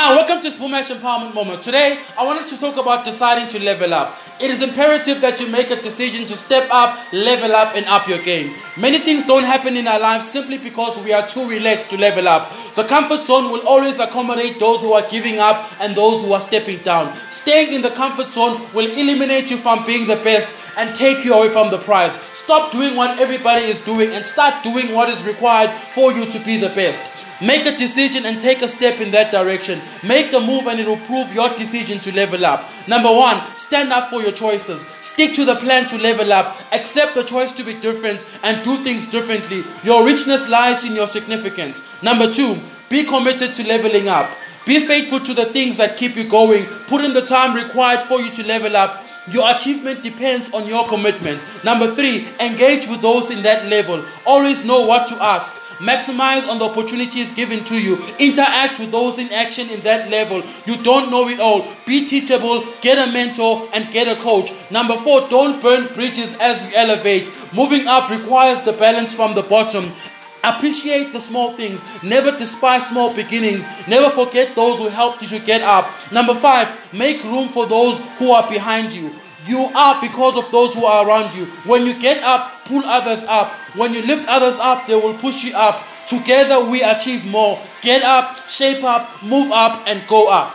Hi, welcome to Spumash Empowerment Moments. Today, I wanted to talk about deciding to level up. It is imperative that you make a decision to step up, level up, and up your game. Many things don't happen in our lives simply because we are too relaxed to level up. The comfort zone will always accommodate those who are giving up and those who are stepping down. Staying in the comfort zone will eliminate you from being the best and take you away from the prize. Stop doing what everybody is doing and start doing what is required for you to be the best. Make a decision and take a step in that direction. Make a move and it will prove your decision to level up. Number one, stand up for your choices. Stick to the plan to level up. Accept the choice to be different and do things differently. Your richness lies in your significance. Number two, be committed to leveling up. Be faithful to the things that keep you going. Put in the time required for you to level up. Your achievement depends on your commitment. Number three, engage with those in that level. Always know what to ask. Maximize on the opportunities given to you. Interact with those in action in that level. You don't know it all. Be teachable, get a mentor, and get a coach. Number four, don't burn bridges as you elevate. Moving up requires the balance from the bottom. Appreciate the small things. Never despise small beginnings. Never forget those who helped you to get up. Number five, make room for those who are behind you. You are because of those who are around you. When you get up, pull others up. When you lift others up, they will push you up. Together we achieve more. Get up, shape up, move up, and go up.